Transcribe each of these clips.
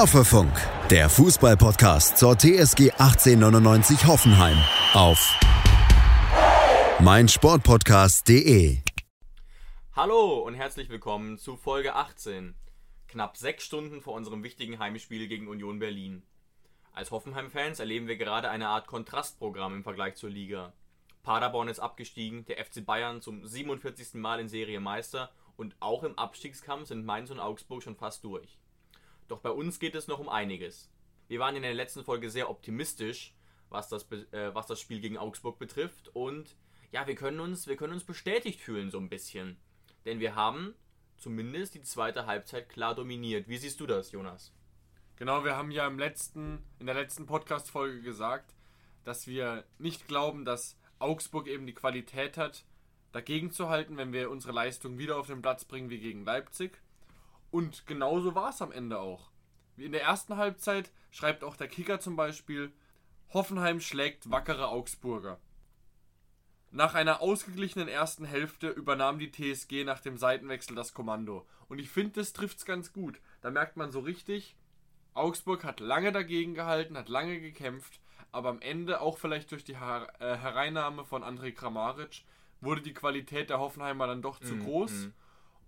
Hoffefunk, der Fußballpodcast zur TSG 1899 Hoffenheim auf meinsportpodcast.de. Hallo und herzlich willkommen zu Folge 18. Knapp sechs Stunden vor unserem wichtigen Heimspiel gegen Union Berlin. Als Hoffenheim-Fans erleben wir gerade eine Art Kontrastprogramm im Vergleich zur Liga. Paderborn ist abgestiegen, der FC Bayern zum 47. Mal in Serie Meister und auch im Abstiegskampf sind Mainz und Augsburg schon fast durch. Doch bei uns geht es noch um einiges. Wir waren in der letzten Folge sehr optimistisch, was das, äh, was das Spiel gegen Augsburg betrifft. Und ja, wir können, uns, wir können uns bestätigt fühlen so ein bisschen. Denn wir haben zumindest die zweite Halbzeit klar dominiert. Wie siehst du das, Jonas? Genau, wir haben ja im letzten, in der letzten Podcast-Folge gesagt, dass wir nicht glauben, dass Augsburg eben die Qualität hat, dagegen zu halten, wenn wir unsere Leistung wieder auf den Platz bringen wie gegen Leipzig. Und genauso war es am Ende auch. Wie in der ersten Halbzeit schreibt auch der Kicker zum Beispiel, Hoffenheim schlägt wackere Augsburger. Nach einer ausgeglichenen ersten Hälfte übernahm die TSG nach dem Seitenwechsel das Kommando. Und ich finde, das trifft es ganz gut. Da merkt man so richtig, Augsburg hat lange dagegen gehalten, hat lange gekämpft, aber am Ende, auch vielleicht durch die Her äh, Hereinnahme von André Kramaric, wurde die Qualität der Hoffenheimer dann doch zu mm, groß. Mm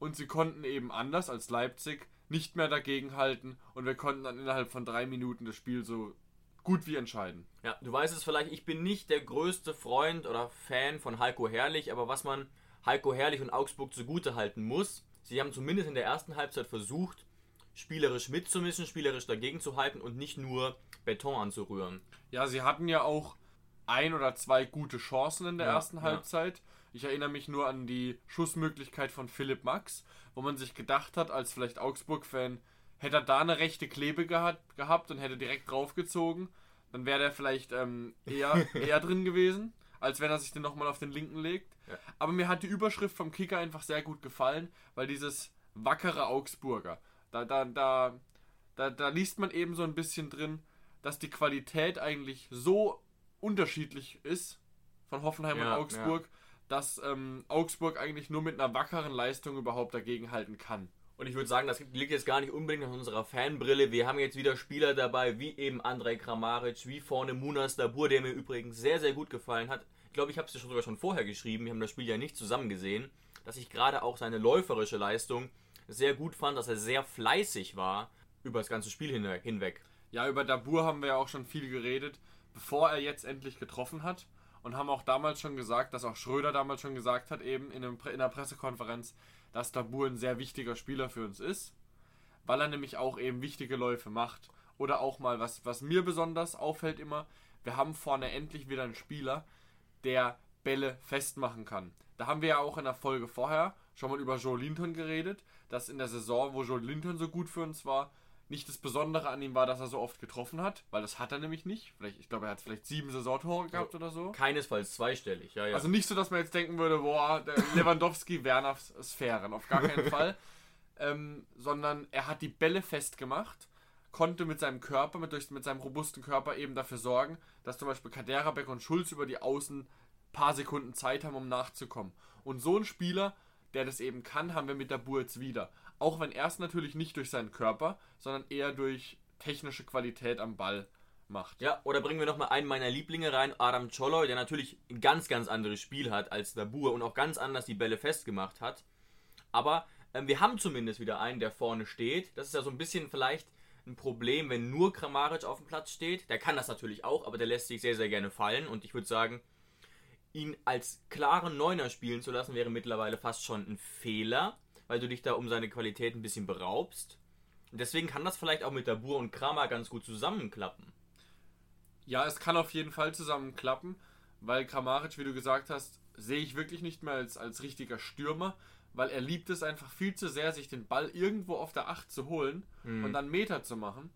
und sie konnten eben anders als Leipzig nicht mehr dagegenhalten und wir konnten dann innerhalb von drei Minuten das Spiel so gut wie entscheiden. Ja, du weißt es vielleicht, ich bin nicht der größte Freund oder Fan von Heiko Herrlich, aber was man Heiko Herrlich und Augsburg zugute halten muss, sie haben zumindest in der ersten Halbzeit versucht, spielerisch mitzumischen, spielerisch dagegen zu halten und nicht nur Beton anzurühren. Ja, sie hatten ja auch ein oder zwei gute Chancen in der ja, ersten Halbzeit. Ja. Ich erinnere mich nur an die Schussmöglichkeit von Philipp Max, wo man sich gedacht hat, als vielleicht Augsburg-Fan, hätte er da eine rechte Klebe gehabt, gehabt und hätte direkt draufgezogen, dann wäre der vielleicht ähm, eher, eher drin gewesen, als wenn er sich den nochmal auf den linken legt. Ja. Aber mir hat die Überschrift vom Kicker einfach sehr gut gefallen, weil dieses wackere Augsburger, da, da, da, da, da liest man eben so ein bisschen drin, dass die Qualität eigentlich so unterschiedlich ist von Hoffenheim ja, und Augsburg, ja dass ähm, Augsburg eigentlich nur mit einer wackeren Leistung überhaupt dagegenhalten kann. Und ich würde sagen, das liegt jetzt gar nicht unbedingt an unserer Fanbrille. Wir haben jetzt wieder Spieler dabei, wie eben Andrej Kramaric, wie vorne Munas Dabur, der mir übrigens sehr, sehr gut gefallen hat. Ich glaube, ich habe es dir sogar schon vorher geschrieben. Wir haben das Spiel ja nicht zusammen gesehen. Dass ich gerade auch seine läuferische Leistung sehr gut fand, dass er sehr fleißig war über das ganze Spiel hinweg. Ja, über Dabur haben wir ja auch schon viel geredet, bevor er jetzt endlich getroffen hat und haben auch damals schon gesagt, dass auch Schröder damals schon gesagt hat, eben in, einem, in einer Pressekonferenz, dass Dabur ein sehr wichtiger Spieler für uns ist, weil er nämlich auch eben wichtige Läufe macht. Oder auch mal, was, was mir besonders auffällt immer, wir haben vorne endlich wieder einen Spieler, der Bälle festmachen kann. Da haben wir ja auch in der Folge vorher schon mal über Joe Linton geredet, dass in der Saison, wo Joe Linton so gut für uns war, nicht das Besondere an ihm war, dass er so oft getroffen hat, weil das hat er nämlich nicht. Vielleicht, ich glaube, er hat vielleicht sieben Saisontore gehabt oder so. Keinesfalls zweistellig, ja, ja. Also nicht so, dass man jetzt denken würde, boah, Lewandowski, Werner Sphären, auf gar keinen Fall. Ähm, sondern er hat die Bälle festgemacht, konnte mit seinem Körper, mit, durch, mit seinem robusten Körper eben dafür sorgen, dass zum Beispiel Kaderabek und Schulz über die Außen paar Sekunden Zeit haben, um nachzukommen. Und so ein Spieler, der das eben kann, haben wir mit der Burz wieder. Auch wenn er es natürlich nicht durch seinen Körper, sondern eher durch technische Qualität am Ball macht. Ja, oder bringen wir nochmal einen meiner Lieblinge rein, Adam Choloy, der natürlich ein ganz, ganz anderes Spiel hat als Dabur und auch ganz anders die Bälle festgemacht hat. Aber ähm, wir haben zumindest wieder einen, der vorne steht. Das ist ja so ein bisschen vielleicht ein Problem, wenn nur Kramaric auf dem Platz steht. Der kann das natürlich auch, aber der lässt sich sehr, sehr gerne fallen. Und ich würde sagen, ihn als klaren Neuner spielen zu lassen, wäre mittlerweile fast schon ein Fehler weil du dich da um seine Qualität ein bisschen beraubst. Und deswegen kann das vielleicht auch mit Dabur und Kramer ganz gut zusammenklappen. Ja, es kann auf jeden Fall zusammenklappen, weil Kramaric, wie du gesagt hast, sehe ich wirklich nicht mehr als, als richtiger Stürmer, weil er liebt es einfach viel zu sehr, sich den Ball irgendwo auf der Acht zu holen mhm. und dann Meter zu machen.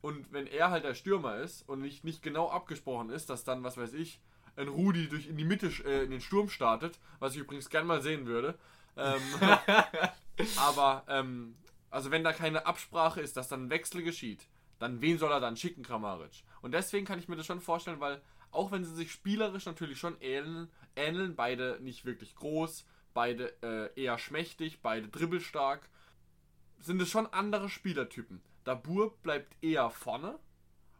Und wenn er halt der Stürmer ist und nicht, nicht genau abgesprochen ist, dass dann, was weiß ich, ein Rudi durch in die Mitte äh, in den Sturm startet, was ich übrigens gern mal sehen würde, ähm, aber, ähm, also wenn da keine Absprache ist, dass dann ein Wechsel geschieht, dann wen soll er dann schicken, Kramaric? Und deswegen kann ich mir das schon vorstellen, weil auch wenn sie sich spielerisch natürlich schon ähneln, ähneln beide nicht wirklich groß, beide äh, eher schmächtig, beide dribbelstark, sind es schon andere Spielertypen. Dabur bleibt eher vorne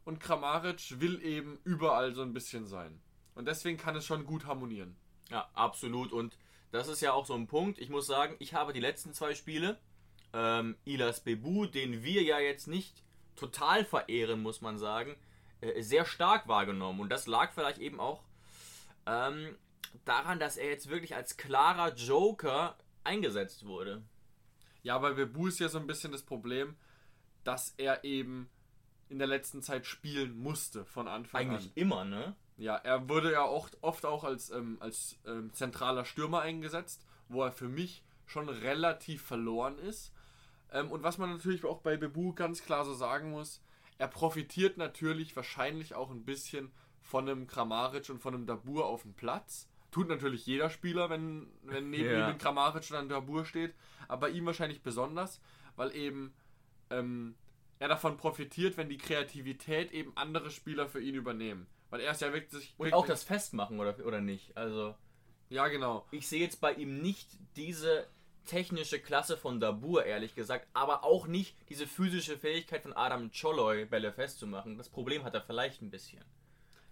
und Kramaric will eben überall so ein bisschen sein. Und deswegen kann es schon gut harmonieren. Ja, absolut. Und das ist ja auch so ein Punkt. Ich muss sagen, ich habe die letzten zwei Spiele, ähm, Ilas Bebu, den wir ja jetzt nicht total verehren, muss man sagen, äh, sehr stark wahrgenommen. Und das lag vielleicht eben auch ähm, daran, dass er jetzt wirklich als klarer Joker eingesetzt wurde. Ja, bei Bebu ist ja so ein bisschen das Problem, dass er eben in der letzten Zeit spielen musste von Anfang Eigentlich an. Eigentlich immer, ne? Ja, er wurde ja auch oft auch als, ähm, als ähm, zentraler Stürmer eingesetzt, wo er für mich schon relativ verloren ist. Ähm, und was man natürlich auch bei Bebu ganz klar so sagen muss, er profitiert natürlich wahrscheinlich auch ein bisschen von einem Kramaric und von einem Dabur auf dem Platz. Tut natürlich jeder Spieler, wenn, wenn neben Ja. ihm ein Kramaric oder ein Dabur steht, aber ihm wahrscheinlich besonders, weil eben ähm, er davon profitiert, wenn die Kreativität eben andere Spieler für ihn übernehmen. Weil er ist ja wirklich. Und auch das Festmachen, oder, oder nicht? Also, Ja, genau. ich sehe jetzt bei ihm nicht diese technische Klasse von Dabur, ehrlich gesagt, aber auch nicht diese physische Fähigkeit von Adam Choloy, Bälle festzumachen. Das Problem hat er vielleicht ein bisschen.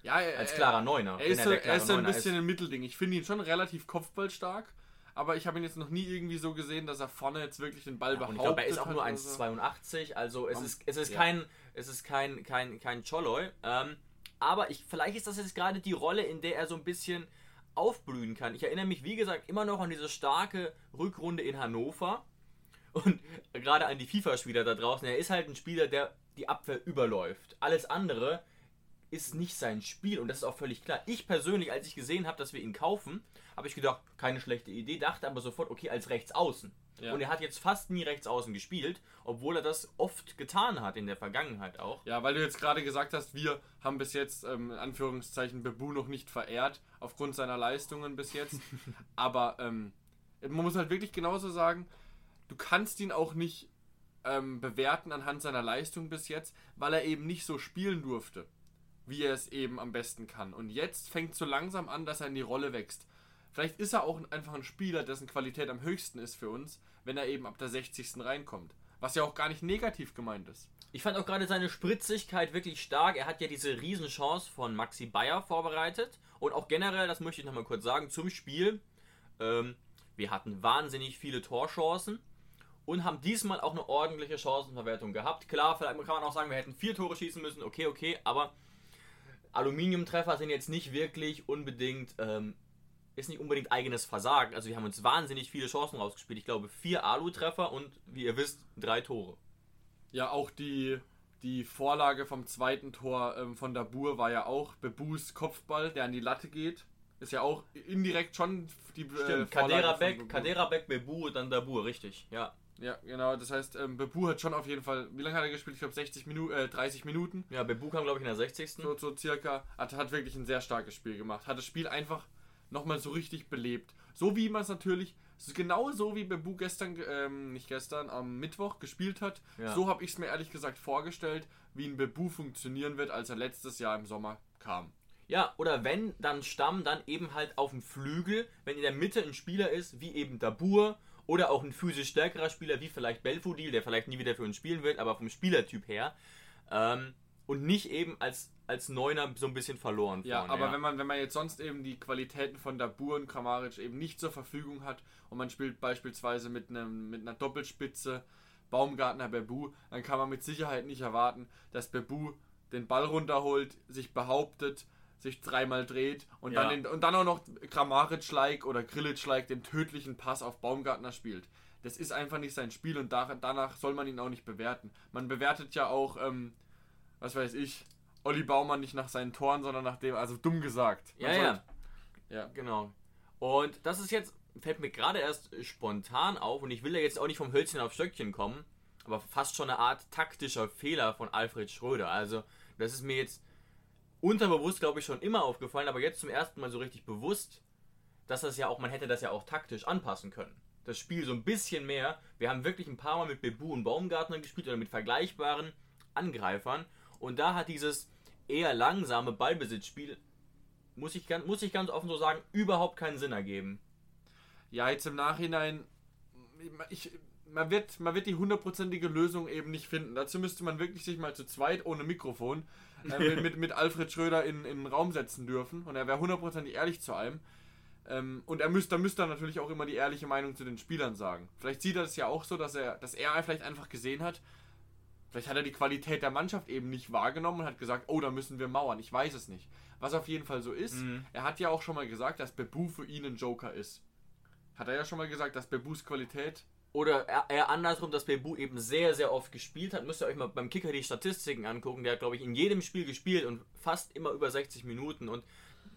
Ja, er, Als klarer Neuner. Er ist, der er ist ein bisschen ein Mittelding. Ich finde ihn schon relativ kopfballstark, aber ich habe ihn jetzt noch nie irgendwie so gesehen, dass er vorne jetzt wirklich den Ball Und behauptet ich glaube, er ist auch nur oder so. 1,82, also es ist, es ist ja. kein, es ist kein, kein, kein Choloy. Ähm, aber ich, vielleicht ist das jetzt gerade die Rolle, in der er so ein bisschen aufblühen kann. Ich erinnere mich, wie gesagt, immer noch an diese starke Rückrunde in Hannover und gerade an die FIFA-Spieler da draußen. Er ist halt ein Spieler, der die Abwehr überläuft. Alles andere ist nicht sein Spiel und das ist auch völlig klar. Ich persönlich, als ich gesehen habe, dass wir ihn kaufen, habe ich gedacht, keine schlechte Idee, dachte aber sofort, okay, als Rechtsaußen. Ja. Und er hat jetzt fast nie Rechtsaußen gespielt, obwohl er das oft getan hat in der Vergangenheit auch. Ja, weil du jetzt gerade gesagt hast, wir haben bis jetzt, ähm, in Anführungszeichen, Bebu noch nicht verehrt, aufgrund seiner Leistungen bis jetzt. Aber ähm, man muss halt wirklich genauso sagen, du kannst ihn auch nicht ähm, bewerten anhand seiner Leistung bis jetzt, weil er eben nicht so spielen durfte, wie er es eben am besten kann. Und jetzt fängt so langsam an, dass er in die Rolle wächst. Vielleicht ist er auch einfach ein Spieler, dessen Qualität am höchsten ist für uns, wenn er eben ab der 60. reinkommt. Was ja auch gar nicht negativ gemeint ist. Ich fand auch gerade seine Spritzigkeit wirklich stark. Er hat ja diese Riesenchance von Maxi Bayer vorbereitet. Und auch generell, das möchte ich nochmal kurz sagen, zum Spiel. Ähm, wir hatten wahnsinnig viele Torchancen und haben diesmal auch eine ordentliche Chancenverwertung gehabt. Klar, vielleicht kann man auch sagen, wir hätten vier Tore schießen müssen. Okay, okay, aber Aluminiumtreffer sind jetzt nicht wirklich unbedingt, ähm, ist nicht unbedingt eigenes Versagen. Also wir haben uns wahnsinnig viele Chancen rausgespielt. Ich glaube vier Alu-Treffer und wie ihr wisst, drei Tore. Ja, auch die, die Vorlage vom zweiten Tor ähm, von Dabur war ja auch Bebus Kopfball, der an die Latte geht. Ist ja auch indirekt schon die äh, Stimmt, Vorlage Kadera von Beck, Bebu. Kadera Beck, Bebu und dann Dabur, richtig, ja. Ja, genau. Das heißt, ähm, Bebu hat schon auf jeden Fall, wie lange hat er gespielt? Ich glaube 60 Minuten, äh, 30 Minuten. Ja, Bebu kam, glaube ich, in der 60. So, so circa. Hat, hat wirklich ein sehr starkes Spiel gemacht. Hat das Spiel einfach nochmal so richtig belebt. So wie man es natürlich, genau so wie Bebu gestern, ähm, nicht gestern, am Mittwoch gespielt hat, Ja. so habe ich es mir ehrlich gesagt vorgestellt, wie ein Bebu funktionieren wird, als er letztes Jahr im Sommer kam. Ja, oder wenn, dann Stamm, dann eben halt auf dem Flügel, wenn in der Mitte ein Spieler ist, wie eben Dabur oder auch ein physisch stärkerer Spieler, wie vielleicht Belfodil, der vielleicht nie wieder für uns spielen wird, aber vom Spielertyp her. Ähm, und nicht eben als, als Neuner so ein bisschen verloren. Ja, vorne, aber Wenn, man, wenn man jetzt sonst eben die Qualitäten von Dabur und Kramaric eben nicht zur Verfügung hat und man spielt beispielsweise mit, einem, mit einer Doppelspitze Baumgartner Bebu, dann kann man mit Sicherheit nicht erwarten, dass Bebu den Ball runterholt, sich behauptet, sich dreimal dreht und, Ja. dann, den, und dann auch noch Kramaric-like oder Grilic-like den tödlichen Pass auf Baumgartner spielt. Das ist einfach nicht sein Spiel und da, danach soll man ihn auch nicht bewerten. Man bewertet ja auch, ähm, was weiß ich, Olli Baumann nicht nach seinen Toren, sondern nach dem, also dumm gesagt. Man Ja, ja. ja. Genau. Und das ist jetzt, fällt mir gerade erst spontan auf und ich will ja jetzt auch nicht vom Hölzchen auf Stöckchen kommen, aber fast schon eine Art taktischer Fehler von Alfred Schröder. Also, das ist mir jetzt unterbewusst, glaube ich, schon immer aufgefallen, aber jetzt zum ersten Mal so richtig bewusst, dass das ja auch, man hätte das ja auch taktisch anpassen können. Das Spiel so ein bisschen mehr. Wir haben wirklich ein paar Mal mit Bebu und Baumgartner gespielt oder mit vergleichbaren Angreifern und da hat dieses eher langsame Ballbesitzspiel muss ich, ganz- muss ich ganz offen so sagen, überhaupt keinen Sinn ergeben. Ja, jetzt im Nachhinein, ich, man wird, man wird die hundertprozentige Lösung eben nicht finden. Dazu müsste man wirklich sich mal zu zweit ohne Mikrofon äh, mit, mit, Alfred Schröder in, in den Raum setzen dürfen und er wäre hundertprozentig ehrlich zu einem. Ähm, und er müsste, müsste natürlich auch immer die ehrliche Meinung zu den Spielern sagen. Vielleicht sieht er das ja auch so, dass er, dass er vielleicht einfach gesehen hat, vielleicht hat er die Qualität der Mannschaft eben nicht wahrgenommen und hat gesagt, oh, da müssen wir mauern. Ich weiß es nicht. Was auf jeden Fall so ist, Mhm. er hat ja auch schon mal gesagt, dass Bebu für ihn ein Joker ist. Hat er ja schon mal gesagt, dass Bebus Qualität Oder eher- andersrum, dass Bebu eben sehr, sehr oft gespielt hat. Müsst ihr euch mal beim Kicker die Statistiken angucken. Der hat, glaube ich, in jedem Spiel gespielt und fast immer über 60 Minuten. Und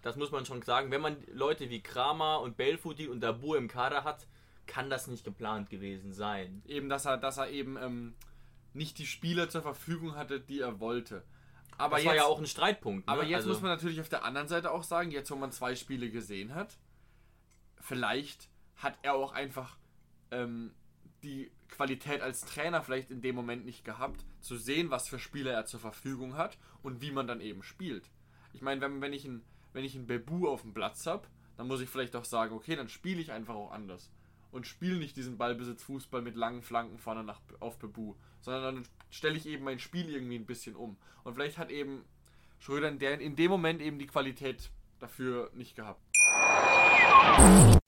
das muss man schon sagen. Wenn man Leute wie Kramer und Belfodil und Dabur im Kader hat, kann das nicht geplant gewesen sein. eben, dass er, dass er eben ähm, nicht die Spieler zur Verfügung hatte, die er wollte. Aber das jetzt, war ja auch ein Streitpunkt. Ne? aber jetzt Also- muss man natürlich auf der anderen Seite auch sagen, jetzt wo man zwei Spiele gesehen hat, vielleicht hat er auch einfach ähm, die Qualität als Trainer vielleicht in dem Moment nicht gehabt, zu sehen, was für Spieler er zur Verfügung hat und wie man dann eben spielt. Ich meine, wenn, wenn ich einen wenn ich einen Bebu auf dem Platz habe, dann muss ich vielleicht auch sagen, okay, dann spiele ich einfach auch anders. Und spiele nicht diesen Ballbesitzfußball mit langen Flanken vorne nach, auf Bebu, sondern dann stelle ich eben mein Spiel irgendwie ein bisschen um. Und vielleicht hat eben Schröder in, der, in dem Moment eben die Qualität dafür nicht gehabt.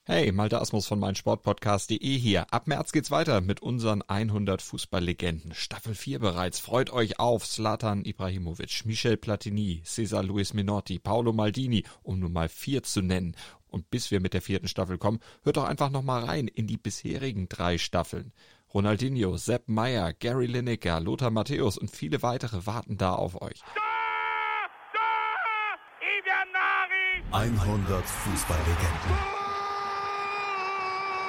Hey, Malte Asmus von meinsportpodcast.de hier. Ab März geht's weiter mit unseren 100 Fußballlegenden. Staffel 4 bereits. Freut euch auf Zlatan Ibrahimovic, Michel Platini, Cesar Luis Minotti, Paolo Maldini, um nur mal vier zu nennen. Und bis wir mit der vierten Staffel kommen, hört doch einfach noch mal rein in die bisherigen drei Staffeln. Ronaldinho, Sepp Meyer, Gary Lineker, Lothar Matthäus und viele weitere warten da auf euch. 100 Fußballlegenden.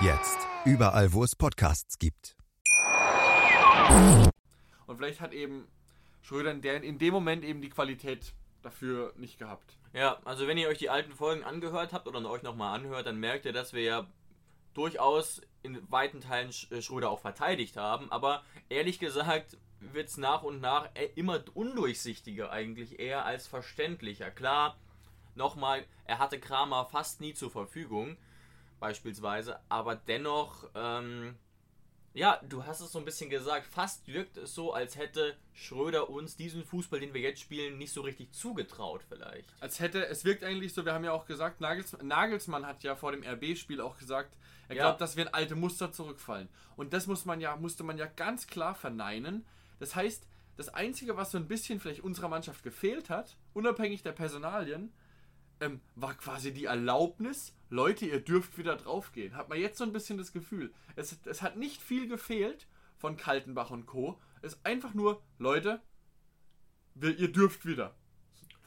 Jetzt überall, wo es Podcasts gibt. Und vielleicht hat eben Schröder in, der, in dem Moment eben die Qualität dafür nicht gehabt. Ja, also wenn ihr euch die alten Folgen angehört habt oder euch nochmal anhört, dann merkt ihr, dass wir ja durchaus in weiten Teilen äh, Schröder auch verteidigt haben. Aber ehrlich gesagt wird es nach und nach e- immer undurchsichtiger eigentlich eher als verständlicher. Klar, nochmal, er hatte Kramer fast nie zur Verfügung, beispielsweise, aber dennoch, ähm, ja, du hast es so ein bisschen gesagt, fast wirkt es so, als hätte Schröder uns diesen Fußball, den wir jetzt spielen, nicht so richtig zugetraut vielleicht. Als hätte, es wirkt eigentlich so, wir haben ja auch gesagt, Nagels, Nagelsmann hat ja vor dem RB-Spiel auch gesagt, er Ja. glaubt, dass wir in alte Muster zurückfallen. Und das muss man ja, musste man ja ganz klar verneinen. Das heißt, das Einzige, was so ein bisschen vielleicht unserer Mannschaft gefehlt hat, unabhängig der Personalien, ähm, war quasi die Erlaubnis, Leute, ihr dürft wieder draufgehen. Hat man jetzt so ein bisschen das Gefühl. Es, es hat nicht viel gefehlt von Kaltenbach und Co. Es ist einfach nur, Leute, wir, ihr dürft wieder.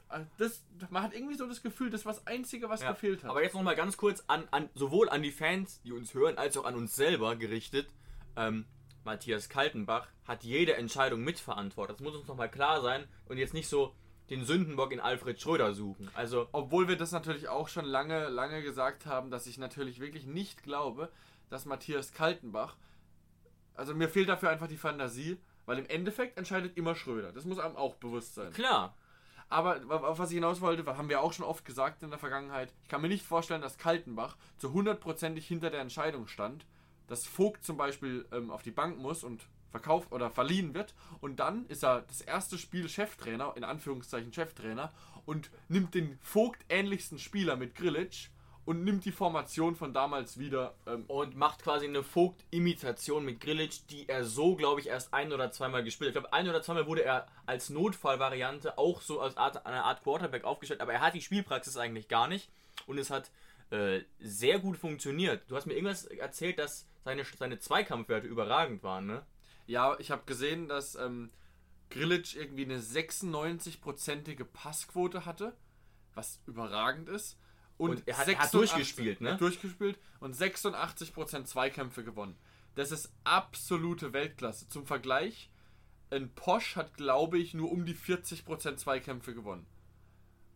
Äh, Das, man hat irgendwie so das Gefühl, das war das Einzige, was Ja, gefehlt hat. Aber jetzt nochmal ganz kurz an, an sowohl an die Fans, die uns hören, als auch an uns selber gerichtet. Ähm, Matthias Kaltenbach hat jede Entscheidung mitverantwortet. Das muss uns nochmal klar sein und jetzt nicht so den Sündenbock in Alfred Schröder suchen. Also, Obwohl wir das natürlich auch schon lange, lange gesagt haben, dass ich natürlich wirklich nicht glaube, dass Matthias Kaltenbach, also mir fehlt dafür einfach die Fantasie, weil im Endeffekt entscheidet immer Schröder. Das muss einem auch bewusst sein. klar. Aber auf was ich hinaus wollte, haben wir auch schon oft gesagt in der Vergangenheit, ich kann mir nicht vorstellen, dass Kaltenbach zu hundertprozentig hinter der Entscheidung stand, dass Vogt zum Beispiel ähm, auf die Bank muss und verkauft oder verliehen wird und dann ist er das erste Spiel Cheftrainer, in Anführungszeichen Cheftrainer und nimmt den Vogt ähnlichsten Spieler mit Grillitsch und nimmt die Formation von damals wieder ähm, Und macht quasi eine Vogt-Imitation mit Grillitsch, die er so, glaube ich, erst ein oder zweimal gespielt hat. Ich glaube, ein oder zweimal wurde er als Notfallvariante auch so als Art, eine Art Quarterback aufgestellt, aber er hat die Spielpraxis eigentlich gar nicht. Und es hat äh, sehr gut funktioniert. Du hast mir irgendwas erzählt, dass seine, seine Zweikampfwerte überragend waren, ne? Ja, ich habe gesehen, dass ähm, Grillitsch irgendwie eine 96-prozentige Passquote hatte, was überragend ist. Und er hat- er hat 86 durchgespielt, ne? er hat durchgespielt und 86% Zweikämpfe gewonnen. Das ist absolute Weltklasse. Zum Vergleich, ein Posch hat, glaube ich, nur um die 40% Zweikämpfe gewonnen.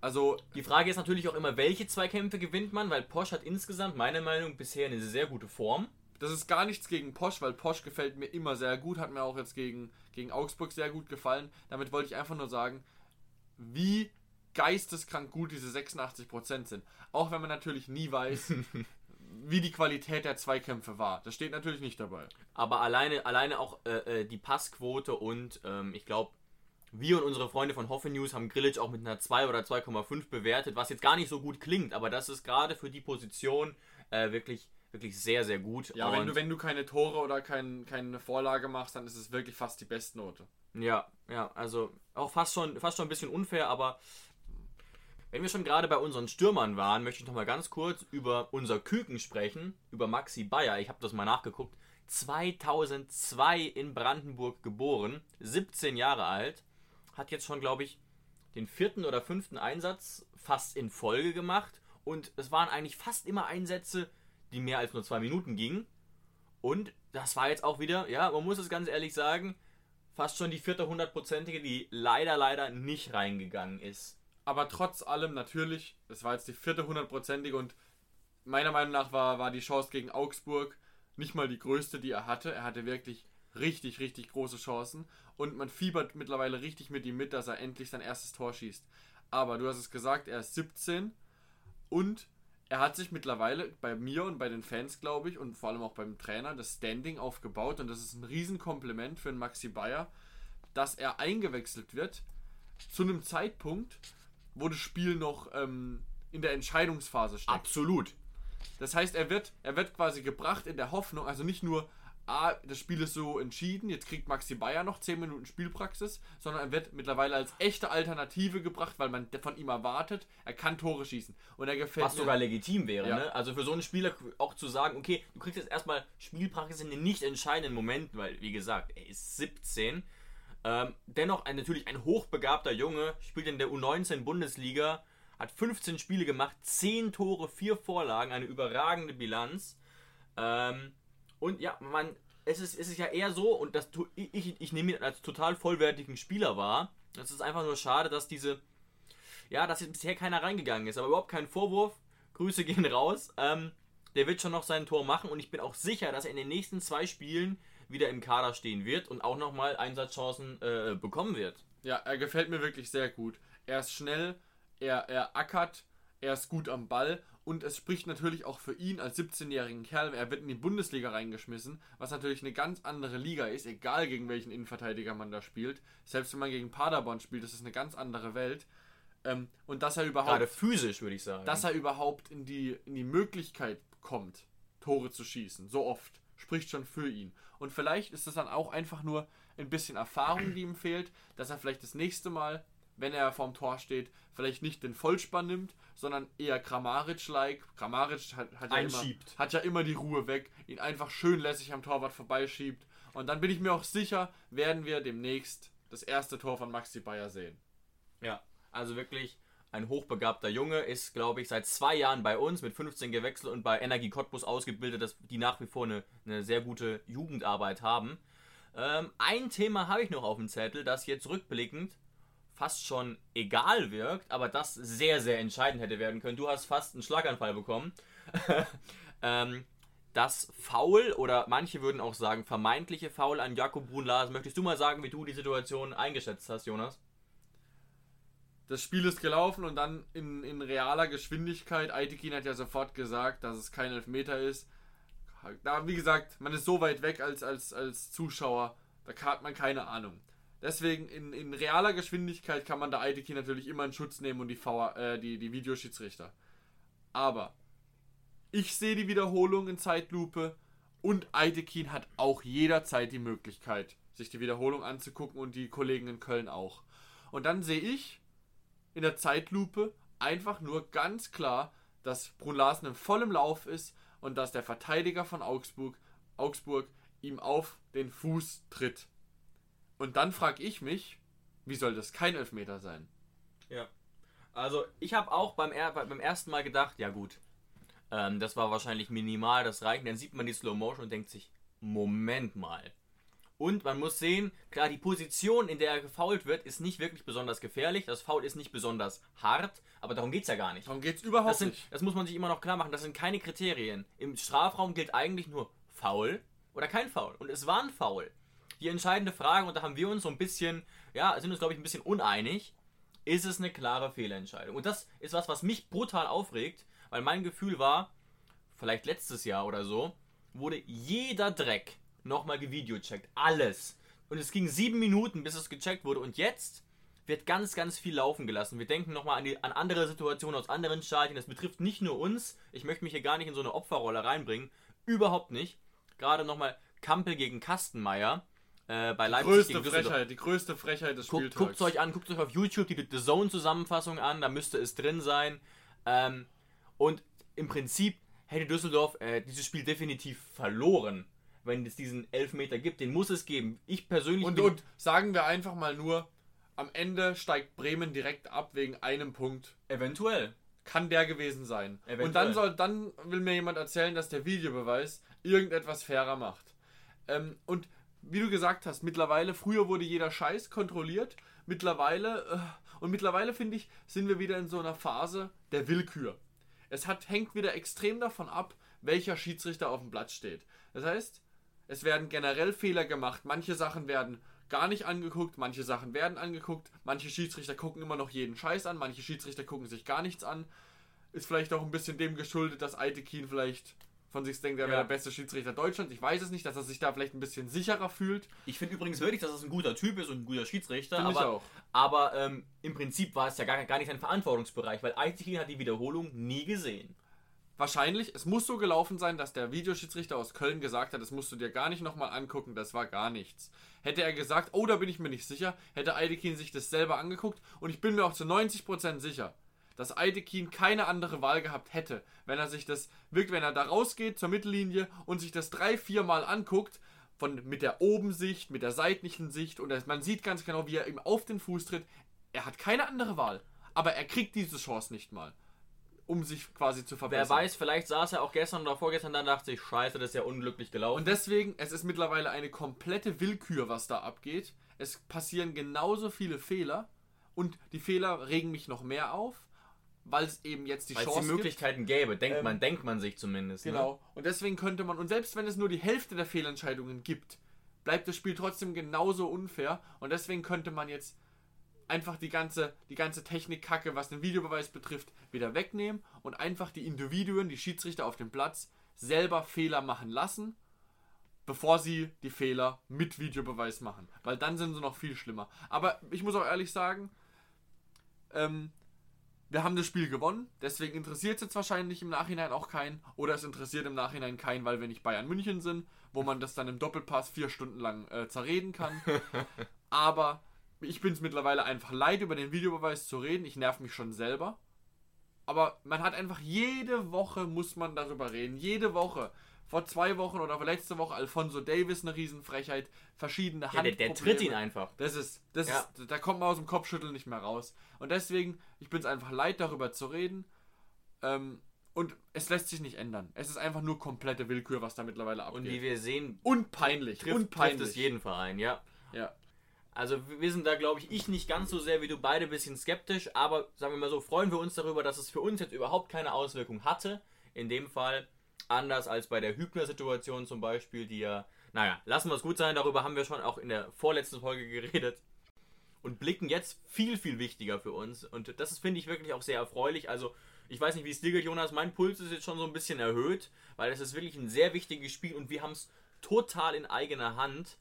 Also, Die Frage ist natürlich auch immer, welche Zweikämpfe gewinnt man, weil Porsche hat insgesamt, meiner Meinung nach, bisher eine sehr gute Form. Das ist gar nichts gegen Posch, weil Posch gefällt mir immer sehr gut, hat mir auch jetzt gegen, gegen Augsburg sehr gut gefallen. Damit wollte ich einfach nur sagen, wie geisteskrank gut diese 86% sind. Auch wenn man natürlich nie weiß, wie die Qualität der Zweikämpfe war. Das steht natürlich nicht dabei. Aber alleine, alleine auch äh, äh, die Passquote und ähm, ich glaube, wir und unsere Freunde von Hoffe News haben Grillage auch mit einer 2 oder 2,5 bewertet, was jetzt gar nicht so gut klingt, aber das ist gerade für die Position äh, wirklich, wirklich sehr, sehr gut. Ja, wenn du, wenn du keine Tore oder kein, keine Vorlage machst, dann ist es wirklich fast die Bestnote. Ja, ja, also auch fast schon, fast schon ein bisschen unfair, aber wenn wir schon gerade bei unseren Stürmern waren, möchte ich noch mal ganz kurz über unser Küken sprechen, über Maxi Bayer. Ich habe das mal nachgeguckt. 2002 in Brandenburg geboren, 17 Jahre alt, hat jetzt schon, glaube ich, den vierten oder fünften Einsatz fast in Folge gemacht und es waren eigentlich fast immer Einsätze, die mehr als nur zwei Minuten gingen. Und das war jetzt auch wieder, ja, man muss es ganz ehrlich sagen, fast schon die vierte hundertprozentige, die leider, leider nicht reingegangen ist. Aber trotz allem natürlich, das war jetzt die vierte hundertprozentige und meiner Meinung nach war, war die Chance gegen Augsburg nicht mal die größte, die er hatte. Er hatte wirklich richtig, richtig große Chancen und man fiebert mittlerweile richtig mit ihm mit, dass er endlich sein erstes Tor schießt. Aber du hast es gesagt, er ist 17 und er hat sich mittlerweile bei mir und bei den Fans, glaube ich, und vor allem auch beim Trainer das Standing aufgebaut und das ist ein Riesenkompliment für den Maxi Bayer, dass er eingewechselt wird zu einem Zeitpunkt, wo das Spiel noch ähm, in der Entscheidungsphase steckt. Absolut. Das heißt, er wird, er wird quasi gebracht in der Hoffnung, also nicht nur, ah, das Spiel ist so entschieden, jetzt kriegt Maxi Bayer noch 10 Minuten Spielpraxis, sondern er wird mittlerweile als echte Alternative gebracht, weil man von ihm erwartet, er kann Tore schießen. Und er gefällt Was mir. sogar legitim wäre, Ja. ne? Also für so einen Spieler auch zu sagen, okay, du kriegst jetzt erstmal Spielpraxis in den nicht entscheidenden Momenten, weil, wie gesagt, er ist 17. Ähm, dennoch ein, natürlich ein hochbegabter Junge, spielt in der U19 Bundesliga, hat 15 Spiele gemacht, 10 Tore, 4 Vorlagen, eine überragende Bilanz. Ähm, und ja, man, es ist, es ist ja eher so, und das ich, ich, ich nehme ihn als total vollwertigen Spieler wahr. Es ist einfach nur schade, dass diese, ja, dass jetzt bisher keiner reingegangen ist, aber überhaupt kein Vorwurf. Grüße gehen raus. Ähm, der wird schon noch sein Tor machen und ich bin auch sicher, dass er in den nächsten zwei Spielen wieder im Kader stehen wird und auch nochmal Einsatzchancen äh, bekommen wird. Ja, er gefällt mir wirklich sehr gut. Er ist schnell, er, er ackert, er ist gut am Ball und es spricht natürlich auch für ihn als 17-jährigen Kerl. Er wird in die Bundesliga reingeschmissen, was natürlich eine ganz andere Liga ist, egal gegen welchen Innenverteidiger man da spielt. Selbst wenn man gegen Paderborn spielt, das ist eine ganz andere Welt. Ähm, und dass er überhaupt Gerade physisch, würde ich sagen. dass er überhaupt in die, in die Möglichkeit kommt, Tore zu schießen, so oft, spricht schon für ihn. Und vielleicht ist es dann auch einfach nur ein bisschen Erfahrung, die ihm fehlt, dass er vielleicht das nächste Mal, wenn er vorm Tor steht, vielleicht nicht den Vollspann nimmt, sondern eher Kramaric-like. Kramaric hat, hat, ja immer, hat ja immer die Ruhe weg, ihn einfach schön lässig am Torwart vorbeischiebt. Und dann bin ich mir auch sicher, werden wir demnächst das erste Tor von Maxi Bayer sehen. Ja, also wirklich ein hochbegabter Junge, ist, glaube ich, seit zwei Jahren bei uns, mit 15 gewechselt und bei Energie Cottbus ausgebildet, dass die nach wie vor eine, eine sehr gute Jugendarbeit haben. Ähm, ein Thema habe ich noch auf dem Zettel, das jetzt rückblickend fast schon egal wirkt, aber das sehr, sehr entscheidend hätte werden können. Du hast fast einen Schlaganfall bekommen. ähm, das Foul oder manche würden auch sagen vermeintliche Foul an Jakob Brun-Larsen. Möchtest du mal sagen, wie du die Situation eingeschätzt hast, Jonas? das Spiel ist gelaufen und dann in, in realer Geschwindigkeit. Aitekin hat ja sofort gesagt, dass es kein Elfmeter ist. Da, wie gesagt, man ist so weit weg als, als, als Zuschauer, da hat man keine Ahnung. Deswegen in, in realer Geschwindigkeit kann man da Aitekin natürlich immer in Schutz nehmen und die, VR, äh, die, die Videoschiedsrichter. Aber ich sehe die Wiederholung in Zeitlupe und Aitekin hat auch jederzeit die Möglichkeit, sich die Wiederholung anzugucken und die Kollegen in Köln auch. Und dann sehe ich in der Zeitlupe einfach nur ganz klar, dass Brun Larsen in vollem Lauf ist und dass der Verteidiger von Augsburg, Augsburg ihm auf den Fuß tritt. Und dann frage ich mich, wie soll das kein Elfmeter sein? Ja. Also ich habe auch beim, beim ersten Mal gedacht, ja gut, ähm, das war wahrscheinlich minimal, das reicht. Dann sieht man die Slow Motion und denkt sich, Moment mal. Und man muss sehen, klar, die Position, in der er gefoult wird, ist nicht wirklich besonders gefährlich. Das Foul ist nicht besonders hart, aber darum geht es ja gar nicht. Darum geht es überhaupt Das, sind, nicht. das muss man sich immer noch klar machen. Das sind keine Kriterien. Im Strafraum gilt eigentlich nur Foul oder kein Foul. Und es war ein Foul. Die entscheidende Frage, und da haben wir uns so ein bisschen, ja, sind uns, glaube ich, ein bisschen uneinig, ist es eine klare Fehlentscheidung. Und das ist was, was mich brutal aufregt, weil mein Gefühl war, vielleicht letztes Jahr oder so, wurde jeder Dreck nochmal gevideocheckt. Alles. Und es ging sieben Minuten, bis es gecheckt wurde. Und jetzt wird ganz, ganz viel laufen gelassen. Wir denken nochmal an, an andere Situationen aus anderen Stadien. Das betrifft nicht nur uns. Ich möchte mich hier gar nicht in so eine Opferrolle reinbringen. Überhaupt nicht. Gerade nochmal Kampel gegen Kastenmeier. Äh, bei Leipzig Größte gegen Düsseldorf. Frechheit, die größte Frechheit des Guck, Spieltags. guckt es euch an, guckt euch auf YouTube die The Zone-Zusammenfassung an, da müsste es drin sein. Ähm, und im Prinzip hätte Düsseldorf äh, dieses Spiel definitiv verloren, wenn es diesen Elfmeter gibt. Den muss es geben. Ich persönlich Und, und sagen wir einfach mal nur, am Ende steigt Bremen direkt ab wegen einem Punkt. eventuell. Kann der gewesen sein. Eventuell. Und dann soll, dann will mir jemand erzählen, dass der Videobeweis irgendetwas fairer macht. Ähm, und wie du gesagt hast, mittlerweile, früher wurde jeder Scheiß kontrolliert. Mittlerweile, äh, und mittlerweile finde ich, sind wir wieder in so einer Phase der Willkür. Es hat, hängt wieder extrem davon ab, welcher Schiedsrichter auf dem Platz steht. Das heißt, es werden generell Fehler gemacht. Manche Sachen werden gar nicht angeguckt, manche Sachen werden angeguckt. Manche Schiedsrichter gucken immer noch jeden Scheiß an, manche Schiedsrichter gucken sich gar nichts an. Ist vielleicht auch ein bisschen dem geschuldet, dass Aitekin vielleicht von sich denkt, er wäre Ja. der beste Schiedsrichter Deutschlands. Ich weiß es nicht, dass er sich da vielleicht ein bisschen sicherer fühlt. Ich finde übrigens wirklich, dass es ein guter Typ ist und ein guter Schiedsrichter. Finde ich aber auch. aber ähm, im Prinzip war es ja gar, gar nicht sein Verantwortungsbereich, weil Eitikin hat die Wiederholung nie gesehen. Wahrscheinlich, es muss so gelaufen sein, dass der Videoschiedsrichter aus Köln gesagt hat, das musst du dir gar nicht nochmal angucken, das war gar nichts. Hätte er gesagt, oh, da bin ich mir nicht sicher, hätte Eidekin sich das selber angeguckt und ich bin mir auch zu 90% sicher, dass Eidekin keine andere Wahl gehabt hätte, wenn er sich das, wirklich, wenn er da rausgeht zur Mittellinie und sich das drei, vier Mal anguckt, von, mit der Obensicht, mit der seitlichen Sicht und es- man sieht ganz genau, wie er ihm auf den Fuß tritt. Er hat keine andere Wahl, aber er kriegt diese Chance nicht mal, um sich quasi zu Wer verbessern. weiß, vielleicht saß er auch gestern oder vorgestern da und dachte sich, scheiße, das ist ja unglücklich gelaufen. Und deswegen, es ist mittlerweile eine komplette Willkür, was da abgeht. Es passieren genauso viele Fehler und die Fehler regen mich noch mehr auf, weil es eben jetzt die Weil es Chance die gibt. Möglichkeiten gäbe, denkt Ähm, man, denkt man sich zumindest. Ne? Genau. Und deswegen könnte man, und selbst wenn es nur die Hälfte der Fehlentscheidungen gibt, bleibt das Spiel trotzdem genauso unfair. Und deswegen könnte man jetzt einfach die ganze, die ganze Technikkacke, was den Videobeweis betrifft, wieder wegnehmen und einfach die Individuen, die Schiedsrichter auf dem Platz, selber Fehler machen lassen, bevor sie die Fehler mit Videobeweis machen. Weil dann sind sie noch viel schlimmer. Aber ich muss auch ehrlich sagen, ähm, wir haben das Spiel gewonnen, deswegen interessiert es jetzt wahrscheinlich im Nachhinein auch keinen. Oder es interessiert im Nachhinein keinen, weil wir nicht Bayern München sind, wo man das dann im Doppelpass vier Stunden lang äh, zerreden kann. Aber ich bin es mittlerweile einfach leid, über den Videobeweis zu reden. Ich nerv mich schon selber. Aber man hat einfach jede Woche muss man darüber reden. Jede Woche. Vor zwei Wochen oder letzte Woche Alfonso Davis eine Riesenfrechheit. Verschiedene Ja, der, der tritt ihn Handprobleme. einfach. Das ist, das Ja. ist, da kommt man aus dem Kopfschütteln nicht mehr raus. Und deswegen, ich bin es einfach leid, darüber zu reden. Ähm, und es lässt sich nicht ändern. Es ist einfach nur komplette Willkür, was da mittlerweile abgeht. Und wie wir sehen, und peinlich. trifft, und trifft es jeden Verein, ja. Ja. Also wir sind da, glaube ich, ich nicht ganz so sehr wie du beide ein bisschen skeptisch, aber sagen wir mal so, freuen wir uns darüber, dass es für uns jetzt überhaupt keine Auswirkung hatte. In dem Fall anders als bei der Hübner-Situation zum Beispiel, die ja, naja, lassen wir es gut sein, darüber haben wir schon auch in der vorletzten Folge geredet. Und blicken jetzt viel, viel wichtiger für uns. Und das finde ich, wirklich auch sehr erfreulich. Also, ich weiß nicht, wie es dir geht, Jonas. Mein Puls ist jetzt schon so ein bisschen erhöht, weil es ist wirklich ein sehr wichtiges Spiel und wir haben es total in eigener Hand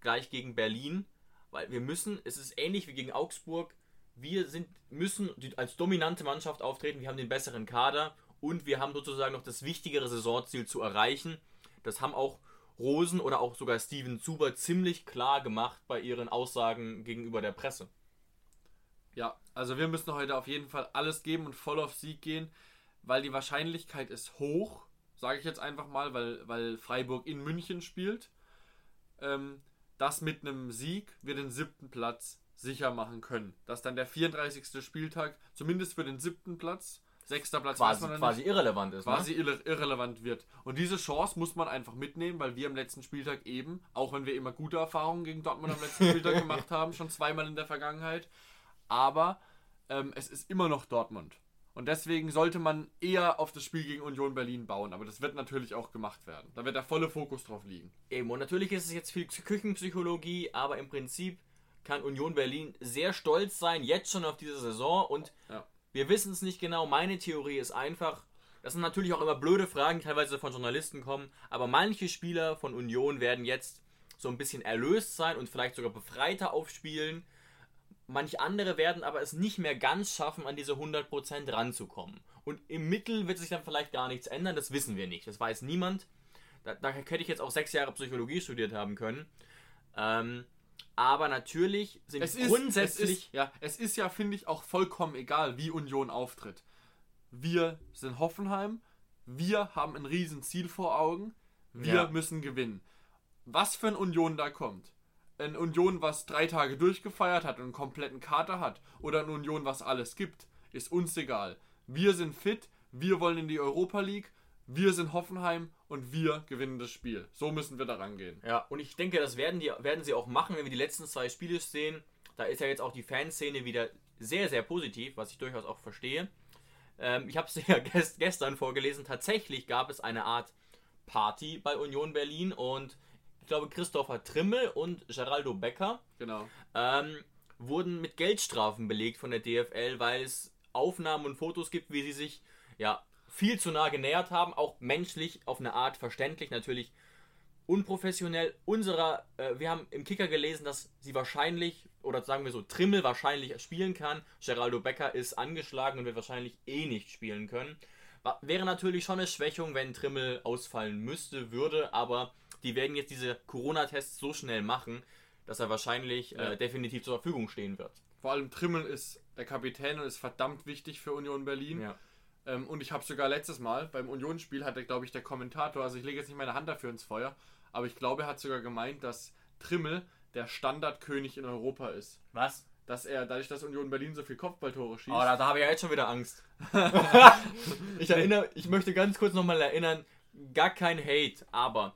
gleich gegen Berlin, weil wir müssen, es ist ähnlich wie gegen Augsburg, wir sind, müssen als dominante Mannschaft auftreten, wir haben den besseren Kader und wir haben sozusagen noch das wichtigere Saisonziel zu erreichen. Das haben auch Rosen oder auch sogar Steven Zuber ziemlich klar gemacht bei ihren Aussagen gegenüber der Presse. Ja, also wir müssen heute auf jeden Fall alles geben und voll auf Sieg gehen, weil die Wahrscheinlichkeit ist hoch, sage ich jetzt einfach mal, weil, weil Freiburg in München spielt, ähm, dass mit einem Sieg wir den siebten Platz sicher machen können. Dass dann der 34. Spieltag, zumindest für den siebten Platz, sechster Platz weiß Quasi, man quasi nicht, irrelevant ist. quasi ne? irre irrelevant wird. Und diese Chance muss man einfach mitnehmen, weil wir am letzten Spieltag eben, auch wenn wir immer gute Erfahrungen gegen Dortmund am letzten Spieltag gemacht haben, schon zweimal in der Vergangenheit, aber ähm, es ist immer noch Dortmund. Und deswegen sollte man eher auf das Spiel gegen Union Berlin bauen. Aber das wird natürlich auch gemacht werden. Da wird der volle Fokus drauf liegen. Eben, und natürlich ist es jetzt viel Küchenpsychologie, aber im Prinzip kann Union Berlin sehr stolz sein, jetzt schon auf diese Saison. Und Ja. Wir wissen es nicht genau. Meine Theorie ist einfach, Das sind natürlich auch immer blöde Fragen, teilweise von Journalisten kommen, aber manche Spieler von Union werden jetzt so ein bisschen erlöst sein und vielleicht sogar befreiter aufspielen. Manche andere werden aber es nicht mehr ganz schaffen, an diese 100% ranzukommen. Und im Mittel wird sich dann vielleicht gar nichts ändern, das wissen wir nicht. Das weiß niemand. Da, da hätte ich jetzt auch sechs Jahre Psychologie studiert haben können. Ähm, aber natürlich sind Es ist, grundsätzlich. es ist, ja, es ist ja, finde ich, auch vollkommen egal, wie Union auftritt. Wir sind Hoffenheim, wir haben ein Riesenziel vor Augen, wir Ja. müssen gewinnen. Was für ein Union da kommt. Ein Union, was drei Tage durchgefeiert hat und einen kompletten Kater hat, oder ein Union, was alles gibt, ist uns egal. Wir sind fit, wir wollen in die Europa League, wir sind Hoffenheim und wir gewinnen das Spiel. So müssen wir da rangehen. Ja, und ich denke, das werden, die, werden sie auch machen, wenn wir die letzten zwei Spiele sehen. Da ist ja jetzt auch die Fanszene wieder sehr, sehr positiv, was ich durchaus auch verstehe. Ähm, ich habe es ja gest gestern vorgelesen. Tatsächlich gab es eine Art Party bei Union Berlin und ich glaube, Christopher Trimmel und Geraldo Becker Genau. ähm, wurden mit Geldstrafen belegt von der DFL, weil es Aufnahmen und Fotos gibt, wie sie sich ja viel zu nah genähert haben, auch menschlich auf eine Art verständlich, natürlich unprofessionell. Unserer, äh, wir haben im Kicker gelesen, dass sie wahrscheinlich, oder sagen wir so, Trimmel wahrscheinlich spielen kann. Geraldo Becker ist angeschlagen und wird wahrscheinlich eh nicht spielen können. Wäre natürlich schon eine Schwächung, wenn Trimmel ausfallen müsste, würde, aber die werden jetzt diese Corona-Tests so schnell machen, dass er wahrscheinlich Ja. äh, definitiv zur Verfügung stehen wird. Vor allem Trimmel ist der Kapitän und ist verdammt wichtig für Union Berlin. Ja. Ähm, und ich habe sogar letztes Mal beim Unionsspiel hatte, glaube ich, der Kommentator, also ich lege jetzt nicht meine Hand dafür ins Feuer, aber ich glaube, er hat sogar gemeint, dass Trimmel der Standardkönig in Europa ist. Was? Dass er, dadurch, dass Union Berlin so viel Kopfballtore schießt, Oh, da, da habe ich ja jetzt schon wieder Angst. ich erinnere, ich möchte ganz kurz nochmal erinnern, gar kein Hate, aber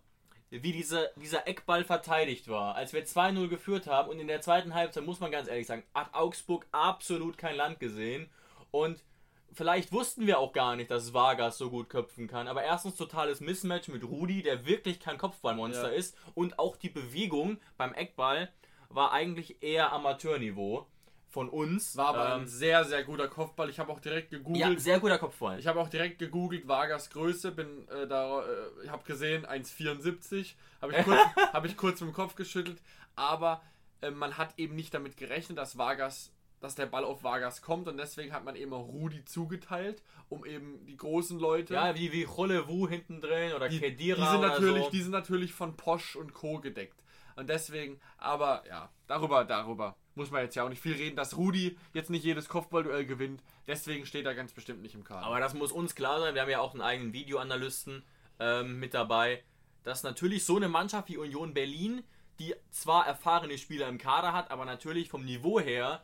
wie diese, dieser Eckball verteidigt war, als wir 2-0 geführt haben und in der zweiten Halbzeit, muss man ganz ehrlich sagen, hat Augsburg absolut kein Land gesehen und vielleicht wussten wir auch gar nicht, dass Vargas so gut köpfen kann, aber erstens totales Mismatch mit Rudi, der wirklich kein Kopfballmonster Ja. ist und auch die Bewegung beim Eckball war eigentlich eher Amateurniveau von uns. war aber ein Ähm, sehr, sehr guter Kopfball. Ich habe auch direkt ja, gegoogelt. sehr guter Kopfball. ich habe auch direkt gegoogelt, Vargas Größe, bin äh, da, äh, ich habe gesehen 1,74, habe ich, kurz, hab ich kurz mit dem Kopf geschüttelt, aber äh, man hat eben nicht damit gerechnet, dass Vargas, dass der Ball auf Vargas kommt und deswegen hat man eben auch Rudi zugeteilt, um eben die großen Leute, Ja, wie, wie Cholewu hinten drin oder die, die, Kedira sind oder natürlich, so. die sind natürlich von Posch und Co. gedeckt. Und deswegen, aber ja, darüber, darüber muss man jetzt ja auch nicht viel reden, dass Rudi jetzt nicht jedes Kopfballduell gewinnt. Deswegen steht er ganz bestimmt nicht im Kader. Aber das muss uns klar sein. Wir haben ja auch einen eigenen Videoanalysten ähm, mit dabei, dass natürlich so eine Mannschaft wie Union Berlin, die zwar erfahrene Spieler im Kader hat, aber natürlich vom Niveau her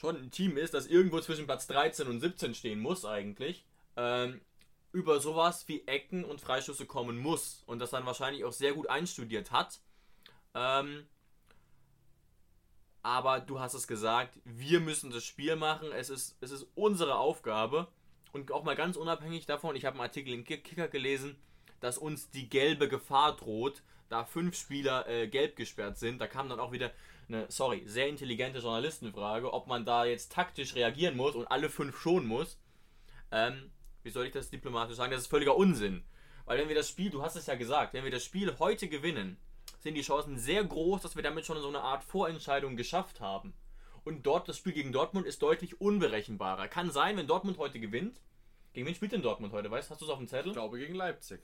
schon ein Team ist, das irgendwo zwischen Platz 13 und 17 stehen muss eigentlich, ähm, über sowas wie Ecken und Freischüsse kommen muss und das dann wahrscheinlich auch sehr gut einstudiert hat. Ähm, aber du hast es gesagt, wir müssen das Spiel machen. Es ist, es ist unsere Aufgabe. Und auch mal ganz unabhängig davon, ich habe einen Artikel Kick- Kicker gelesen, dass uns die gelbe Gefahr droht, da fünf Spieler äh, gelb gesperrt sind. Da kam dann auch wieder eine, sorry, sehr intelligente Journalistenfrage, ob man da jetzt taktisch reagieren muss und alle fünf schonen muss. Ähm, wie soll ich das diplomatisch sagen? Das ist völliger Unsinn. Weil wenn wir das Spiel, du hast es ja gesagt, wenn wir das Spiel heute gewinnen, sind die Chancen sehr groß, dass wir damit schon so eine Art Vorentscheidung geschafft haben. Und dort, das Spiel gegen Dortmund ist deutlich unberechenbarer. Kann sein, wenn Dortmund heute gewinnt. Gegen wen spielt denn Dortmund heute? Weißt du, hast du es auf dem Zettel? ich glaube gegen Leipzig.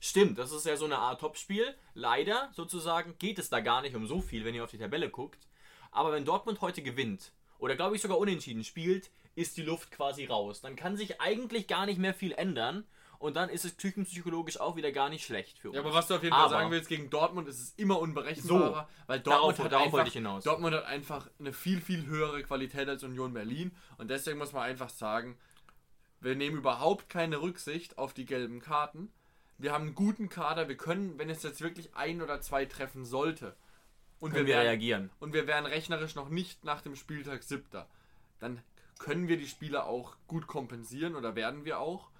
Stimmt, das ist ja so eine Art Topspiel. Leider, sozusagen, geht es da gar nicht um so viel, wenn ihr auf die Tabelle guckt. Aber wenn Dortmund heute gewinnt, oder glaube ich sogar unentschieden spielt, ist die Luft quasi raus. Dann kann sich eigentlich gar nicht mehr viel ändern. Und dann ist es küchenpsychologisch auch wieder gar nicht schlecht für uns. Ja, aber was du auf jeden Aber- Fall sagen willst, gegen Dortmund ist es immer unberechenbarer, weil Dortmund, Darauf- hat darauf einfach. Dortmund hat einfach eine viel, viel höhere Qualität als Union Berlin und deswegen muss man einfach sagen, wir nehmen überhaupt keine Rücksicht auf die gelben Karten. Wir haben einen guten Kader, wir können, wenn es jetzt wirklich ein oder zwei treffen sollte und können wir wären, reagieren. und wir wären rechnerisch noch nicht nach dem Spieltag siebter, dann können wir die Spieler auch gut kompensieren oder werden wir auch.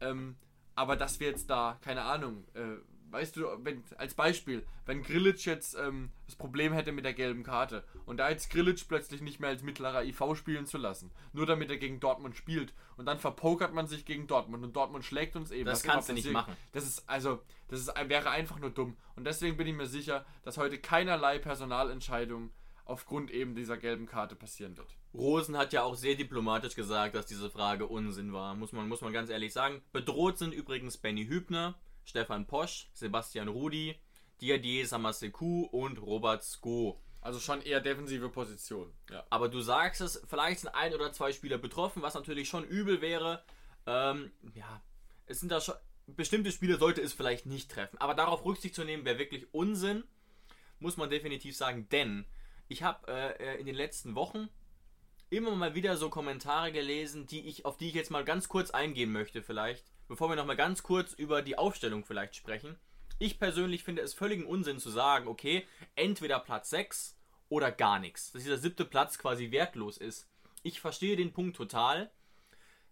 Ähm, aber dass wir jetzt da, keine Ahnung, äh, weißt du, wenn, als Beispiel, wenn Grilic jetzt ähm, das Problem hätte mit der gelben Karte und da jetzt Grilic plötzlich nicht mehr als mittlerer IV spielen zu lassen, nur damit er gegen Dortmund spielt und dann verpokert man sich gegen Dortmund und Dortmund schlägt uns eben. Das immer kannst du nicht machen. Das ist also, das ist, wäre einfach nur dumm. Und deswegen bin ich mir sicher, dass heute keinerlei Personalentscheidung aufgrund eben dieser gelben Karte passieren wird. Rosen hat ja auch sehr diplomatisch gesagt, dass diese Frage Unsinn war. Muss man, muss man ganz ehrlich sagen. Bedroht sind übrigens Benny Hübner, Stefan Posch, Sebastian Rudi, Diadier Samaseku und Robert Sko. Also schon eher defensive Position. Ja. Aber du sagst es, vielleicht sind ein oder zwei Spieler betroffen, was natürlich schon übel wäre. Ähm, ja, es sind da schon. Bestimmte Spieler sollte es vielleicht nicht treffen. Aber darauf Rücksicht zu nehmen, wäre wirklich Unsinn. Muss man definitiv sagen. Denn ich habe äh, in den letzten Wochen immer mal wieder so Kommentare gelesen, die ich, auf die ich jetzt mal ganz kurz eingehen möchte, vielleicht, bevor wir nochmal ganz kurz über die Aufstellung vielleicht sprechen. Ich persönlich finde es völligen Unsinn zu sagen, okay, entweder Platz 6 oder gar nichts. Dass dieser siebte Platz quasi wertlos ist. Ich verstehe den Punkt total,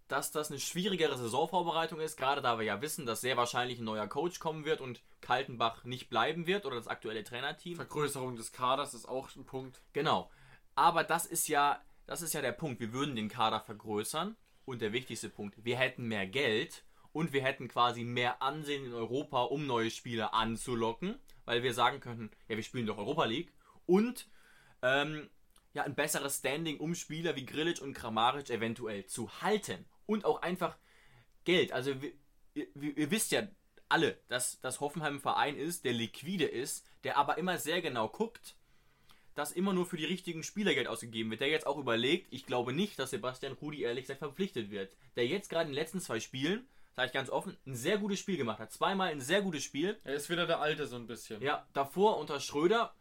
dass das eine schwierigere Saisonvorbereitung ist, gerade da wir ja wissen, dass sehr wahrscheinlich ein neuer Coach kommen wird und Kaltenbach nicht bleiben wird oder das aktuelle Trainerteam. Vergrößerung des Kaders ist auch ein Punkt. Genau. Aber das ist ja, das ist ja der Punkt. Wir würden den Kader vergrößern und der wichtigste Punkt, wir hätten mehr Geld und wir hätten quasi mehr Ansehen in Europa, um neue Spieler anzulocken, weil wir sagen könnten, ja, wir spielen doch Europa League und ähm, ja, ein besseres Standing, um Spieler wie Grilic und Kramaric eventuell zu halten und auch einfach Geld. Also ihr, ihr wisst ja alle, dass das Hoffenheim ein Verein ist, der liquide ist, der aber immer sehr genau guckt, dass immer nur für die richtigen Spieler Geld ausgegeben wird. Der jetzt auch überlegt, ich glaube nicht, dass Sebastian Rudi ehrlich gesagt verpflichtet wird. Der jetzt gerade in den letzten zwei Spielen, sage ich ganz offen, ein sehr gutes Spiel gemacht hat. Zweimal ein sehr gutes Spiel. Er ist wieder der Alte so ein bisschen. Ja, davor unter Schröder,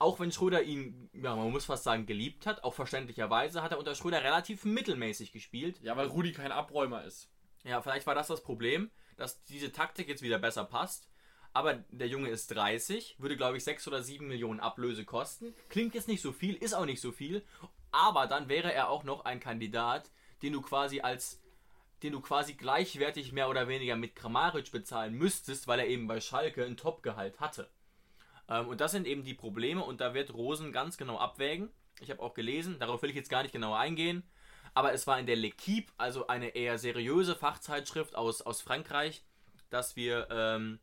auch wenn Schröder ihn, ja, man muss fast sagen, geliebt hat, auch verständlicherweise, hat er unter Schröder relativ mittelmäßig gespielt. Ja, weil Rudi kein Abräumer ist. Ja, vielleicht war das das Problem, dass diese Taktik jetzt wieder besser passt. Aber der Junge ist 30, würde glaube ich 6 oder 7 Millionen Ablöse kosten. Klingt jetzt nicht so viel, ist auch nicht so viel. Aber dann wäre er auch noch ein Kandidat, den du quasi als den du quasi gleichwertig mehr oder weniger mit Kramaric bezahlen müsstest, weil er eben bei Schalke ein Topgehalt hatte. Ähm, und das sind eben die Probleme und da wird Rosen ganz genau abwägen. Ich habe auch gelesen, darauf will ich jetzt gar nicht genauer eingehen, aber es war in der L'Equipe, also eine eher seriöse Fachzeitschrift aus, aus Frankreich, dass wir ähm,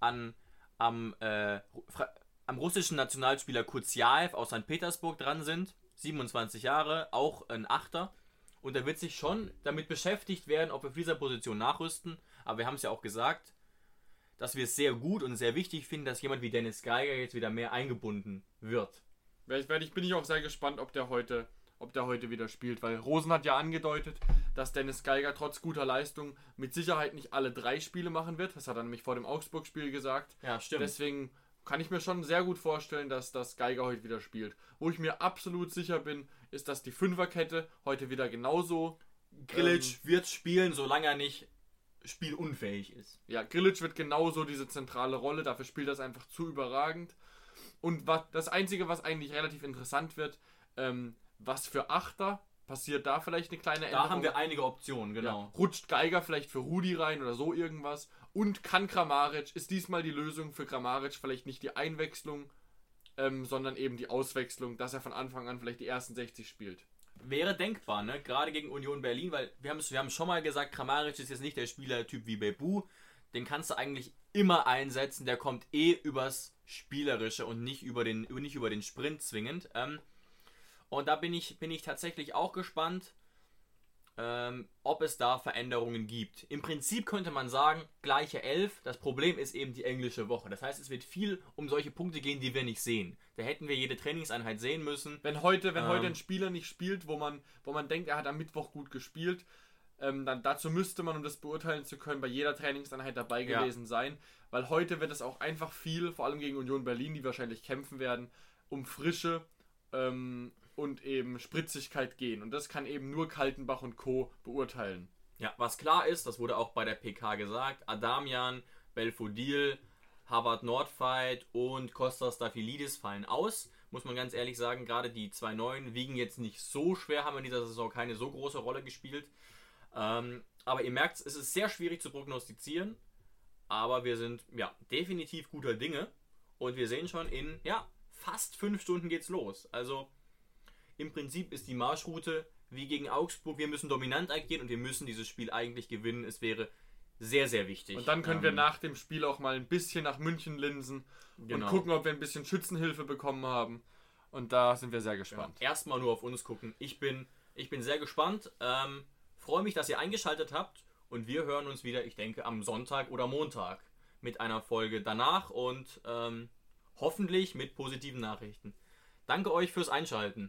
an, am, äh, am russischen Nationalspieler Kuziaev aus St. Petersburg dran sind. 27 Jahre, auch ein Achter. Und er wird sich schon damit beschäftigt werden, ob wir auf dieser Position nachrüsten. Aber wir haben es ja auch gesagt, dass wir es sehr gut und sehr wichtig finden, dass jemand wie Dennis Geiger jetzt wieder mehr eingebunden wird. Ich bin ich auch sehr gespannt, ob der heute, ob der heute wieder spielt, weil Rosen hat ja angedeutet, dass Dennis Geiger trotz guter Leistung mit Sicherheit nicht alle drei Spiele machen wird. Das hat er nämlich vor dem Augsburg-Spiel gesagt. Ja, stimmt. Deswegen kann ich mir schon sehr gut vorstellen, dass das Geiger heute wieder spielt. Wo ich mir absolut sicher bin, ist, dass die Fünferkette heute wieder genauso. Grilic ähm, wird spielen, solange er nicht spielunfähig ist. Ja, Grilic wird genauso diese zentrale Rolle, dafür spielt das einfach zu überragend. Und was, das Einzige, was eigentlich relativ interessant wird, ähm, was für Achter passiert da vielleicht eine kleine Änderung. Da haben wir einige Optionen, genau. Ja, rutscht Geiger vielleicht für Rudi rein oder so irgendwas. Und kann Kramaric, ist diesmal die Lösung für Kramaric vielleicht nicht die Einwechslung, ähm, sondern eben die Auswechslung, dass er von Anfang an vielleicht die ersten 60 spielt. Wäre denkbar, ne? Gerade gegen Union Berlin, weil wir haben es wir haben schon mal gesagt, Kramaric ist jetzt nicht der Spielertyp wie Bebu. Den kannst du eigentlich immer einsetzen, der kommt eh übers Spielerische und nicht über den, nicht über den Sprint zwingend. Ähm, und da bin ich, bin ich tatsächlich auch gespannt, ähm, ob es da Veränderungen gibt. Im Prinzip könnte man sagen, gleiche Elf. Das Problem ist eben die englische Woche. Das heißt, es wird viel um solche Punkte gehen, die wir nicht sehen. Da hätten wir jede Trainingseinheit sehen müssen. Wenn heute, wenn ähm, heute ein Spieler nicht spielt, wo man, wo man denkt, er hat am Mittwoch gut gespielt, ähm, dann dazu müsste man, um das beurteilen zu können, bei jeder Trainingseinheit dabei gewesen ja. sein. Weil heute wird es auch einfach viel, vor allem gegen Union Berlin, die wahrscheinlich kämpfen werden, um Frische ähm, und eben Spritzigkeit gehen. Und das kann eben nur Kaltenbach und Co. beurteilen. Ja, was klar ist, das wurde auch bei der PK gesagt, Adamian, Belfodil, Harvard Nordfight und Kostas Stafilidis fallen aus. Muss man ganz ehrlich sagen, gerade die zwei Neuen wiegen jetzt nicht so schwer, haben in dieser Saison keine so große Rolle gespielt. Ähm, aber ihr merkt, es ist sehr schwierig zu prognostizieren. Aber wir sind ja definitiv guter Dinge und wir sehen schon in ja fast fünf Stunden geht's los. Also im Prinzip ist die Marschroute wie gegen Augsburg. Wir müssen dominant agieren und wir müssen dieses Spiel eigentlich gewinnen. Es wäre sehr, sehr wichtig. Und dann können wir Ähm, nach dem Spiel auch mal ein bisschen nach München linsen Genau. und gucken, ob wir ein bisschen Schützenhilfe bekommen haben. Und da sind wir sehr gespannt. erstmal nur auf uns gucken. Ich bin, ich bin sehr gespannt. Ähm, Freue mich, dass ihr eingeschaltet habt und wir hören uns wieder, ich denke, am Sonntag oder Montag mit einer Folge danach und ähm, hoffentlich mit positiven Nachrichten. Danke euch fürs Einschalten.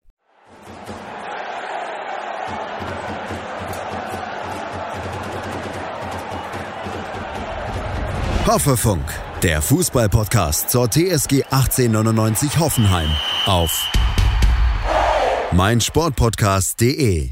Hoffefunk, der Fußballpodcast zur TSG 1899 Hoffenheim auf meinsportpodcast.de.